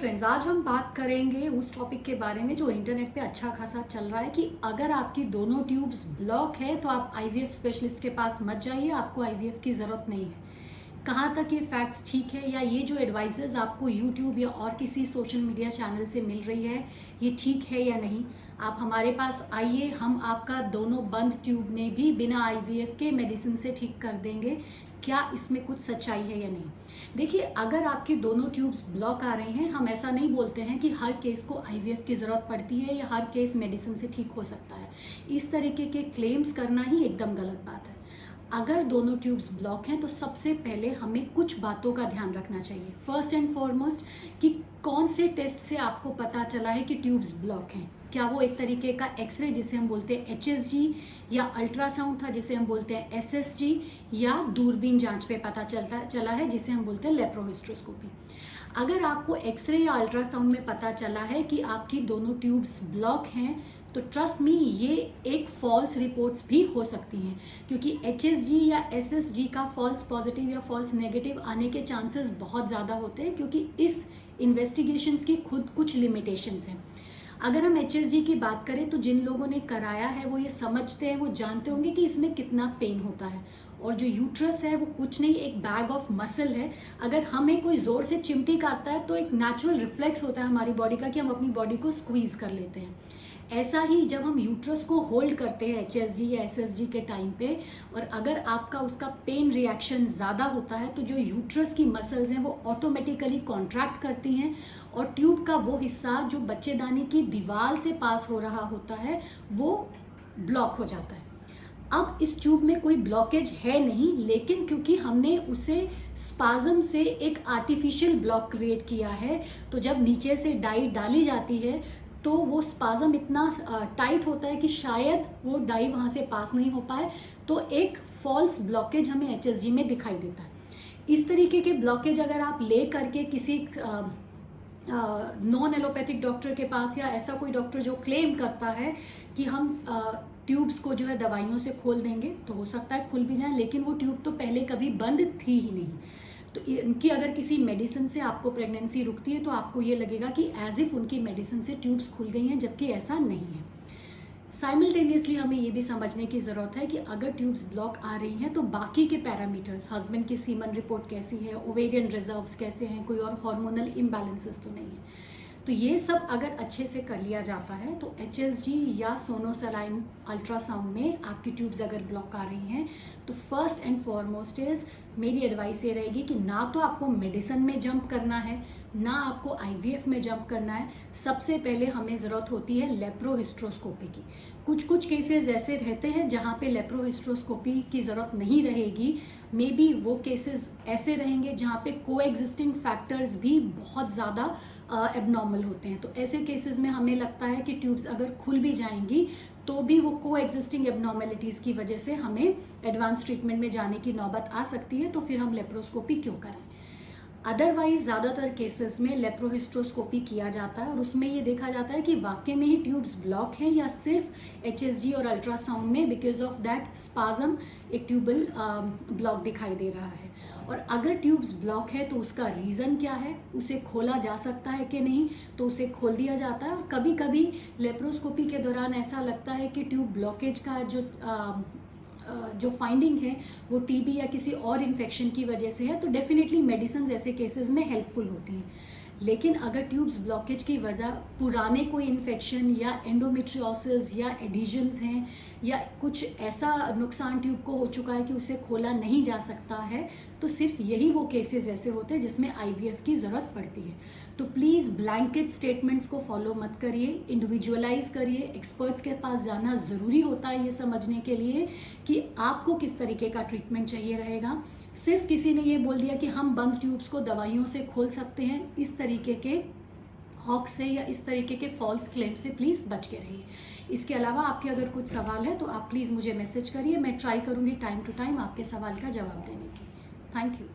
Friends आज हम बात करेंगे उस टॉपिक के बारे में जो इंटरनेट पे अच्छा खासा चल रहा है कि अगर आपकी दोनों ट्यूब्स ब्लॉक है तो आप आईवीएफ स्पेशलिस्ट के पास मत जाइए, आपको आईवीएफ की ज़रूरत नहीं है। कहाँ तक ये फैक्ट्स ठीक है, या ये जो एडवाइजेज आपको यूट्यूब या और किसी सोशल मीडिया चैनल से मिल रही है, ये ठीक है या नहीं? आप हमारे पास आइए, हम आपका दोनों बंद ट्यूब में भी बिना आईवीएफ के मेडिसिन से ठीक कर देंगे। क्या इसमें कुछ सच्चाई है या नहीं? देखिए, अगर आपके दोनों ट्यूब्स ब्लॉक आ रहे हैं, हम ऐसा नहीं बोलते हैं कि हर केस को आईवीएफ की ज़रूरत पड़ती है या हर केस मेडिसिन से ठीक हो सकता है। इस तरीके के क्लेम्स करना ही एकदम गलत बात है। अगर दोनों ट्यूब्स ब्लॉक हैं तो सबसे पहले हमें कुछ बातों का ध्यान रखना चाहिए। फ़र्स्ट एंड फॉरमोस्ट कि कौन से टेस्ट से आपको पता चला है कि ट्यूब्स ब्लॉक हैं। क्या वो एक तरीके का एक्सरे जिसे हम बोलते हैं एच एस जी या अल्ट्रासाउंड था जिसे हम बोलते हैं एस एस जी या दूरबीन जाँच पे पता चलता, चला है जिसे हम बोलते हैं लेप्रोहिस्ट्रोस्कोपी। अगर आपको एक्सरे या अल्ट्रासाउंड में पता चला है कि आपकी दोनों ट्यूब्स ब्लॉक हैं तो ट्रस्ट मी ये एक फॉल्स रिपोर्ट्स भी हो सकती हैं, क्योंकि एच एस जी या एस एस जी का फॉल्स पॉजिटिव या फॉल्स नेगेटिव आने के चांसेस बहुत ज़्यादा होते हैं, क्योंकि इस इन्वेस्टिगेशंस की खुद कुछ लिमिटेशंस हैं। अगर हम एच की बात करें तो जिन लोगों ने कराया है, वो ये समझते हैं, वो जानते होंगे कि इसमें कितना पेन होता है। और जो यूट्रस है, वो कुछ नहीं, एक बैग ऑफ़ मसल है। अगर हमें कोई ज़ोर से चिमटी काटता है तो एक नेचुरल रिफ्लेक्स होता है हमारी बॉडी का कि हम अपनी बॉडी को स्क्वीज़ कर लेते हैं। ऐसा ही जब हम यूट्रस को होल्ड करते हैं एच एस या एस के टाइम पे, और अगर आपका उसका पेन रिएक्शन ज़्यादा होता है तो जो यूट्रस की मसल्स हैं, वो ऑटोमेटिकली कॉन्ट्रैक्ट करती हैं, और ट्यूब का वो हिस्सा जो बच्चेदानी की दीवार से पास हो रहा होता है, वो ब्लॉक हो जाता है। अब इस ट्यूब में कोई ब्लॉकेज है नहीं, लेकिन क्योंकि हमने उसे स्पाजम से एक आर्टिफिशियल ब्लॉक क्रिएट किया है तो जब नीचे से डाई डाली जाती है तो वो स्पाजम इतना टाइट होता है कि शायद वो डाई वहाँ से पास नहीं हो पाए। तो एक फॉल्स ब्लॉकेज हमें एचएसजी में दिखाई देता है। इस तरीके के ब्लॉकेज अगर आप ले करके किसी नॉन एलोपैथिक डॉक्टर के पास या ऐसा कोई डॉक्टर जो क्लेम करता है कि हम ट्यूब्स को जो है दवाइयों से खोल देंगे तो हो सकता है खुल भी जाए, लेकिन वो ट्यूब तो पहले कभी बंद थी ही नहीं। तो इनकी अगर किसी मेडिसिन से आपको प्रेगनेंसी रुकती है तो आपको ये लगेगा कि एज इफ़ उनकी मेडिसिन से ट्यूब्स खुल गई हैं, जबकि ऐसा नहीं है। साइमल्टेनियसली हमें ये भी समझने की ज़रूरत है कि अगर ट्यूब्स ब्लॉक आ रही हैं तो बाकी के पैरामीटर्स हस्बैंड की सीमन रिपोर्ट कैसी है ओवेरियन रिजर्व्स कैसे हैं, कोई और हार्मोनल इम्बैलेंसेस तो नहीं है। तो ये सब अगर अच्छे से कर लिया जाता है तो एच या सोनोसलाइन अल्ट्रासाउंड में आपकी ट्यूब्स अगर ब्लॉक आ रही हैं तो फ़र्स्ट एंड फॉरमोस्ट इज़ मेरी एडवाइस ये रहेगी कि ना तो आपको मेडिसन में जंप करना है, ना आपको आईवीएफ में जंप करना है। सबसे पहले हमें ज़रूरत होती है लेप्रोहिस्ट्रोस्कोपी की। कुछ कुछ केसेस ऐसे रहते हैं जहाँ पे लेप्रोहिस्ट्रोस्कोपी की ज़रूरत नहीं रहेगी। मे बी वो केसेस ऐसे रहेंगे जहाँ पे को एग्जिस्टिंग फैक्टर्स भी बहुत ज़्यादा एबनॉर्मल होते हैं। तो ऐसे केसेस में हमें लगता है कि ट्यूब्स अगर खुल भी जाएँगी तो भी वो को एग्जिस्टिंग एबनॉर्मेलिटीज़ की वजह से हमें एडवांस ट्रीटमेंट में जाने की नौबत आ सकती है तो फिर हम लेप्रोस्कोपी क्यों करें? अदरवाइज़ ज़्यादातर केसेस में लेप्रोहिस्ट्रोस्कोपी किया जाता है और उसमें ये देखा जाता है कि वाकई में ही ट्यूब्स ब्लॉक हैं या सिर्फ़ एच और अल्ट्रासाउंड में बिकॉज़ ऑफ़ दैट स्पाजम एक ट्यूबल ब्लॉक दिखाई दे रहा है। और अगर ट्यूब्स ब्लॉक है तो उसका रीज़न क्या है? उसे खोला जा सकता है कि नहीं? तो उसे खोल दिया जाता है। और कभी कभी लेप्रोस्कोपी के दौरान ऐसा लगता है कि ट्यूब ब्लॉकेज का जो जो फाइंडिंग है, वो टीबी या किसी और इन्फेक्शन की वजह से है तो डेफिनेटली मेडिसिन ऐसे केसेस में हेल्पफुल होती हैं। लेकिन अगर ट्यूब्स ब्लॉकेज की वजह पुराने कोई इन्फेक्शन या एंडोमेट्रियोसिस या एडिजन्स हैं, या कुछ ऐसा नुकसान ट्यूब को हो चुका है कि उसे खोला नहीं जा सकता है तो सिर्फ़ यही वो केसेस ऐसे होते हैं जिसमें आईवीएफ की ज़रूरत पड़ती है। तो प्लीज़ ब्लैंकेट स्टेटमेंट्स को फॉलो मत करिए इंडिविजुअलाइज करिए। एक्सपर्ट्स के पास जाना ज़रूरी होता है ये समझने के लिए कि आपको किस तरीके का ट्रीटमेंट चाहिए रहेगा। सिर्फ़ किसी ने ये बोल दिया कि हम बंद ट्यूब्स को दवाइयों से खोल सकते हैं, इस तरीके के हॉक से या इस तरीके के फॉल्स क्लेम से प्लीज़ बच के रहिए। इसके अलावा आपके अगर कुछ सवाल है तो आप प्लीज़ मुझे मैसेज करिए। मैं ट्राई करूँगी टाइम टू टाइम आपके सवाल का जवाब देने की। Thank you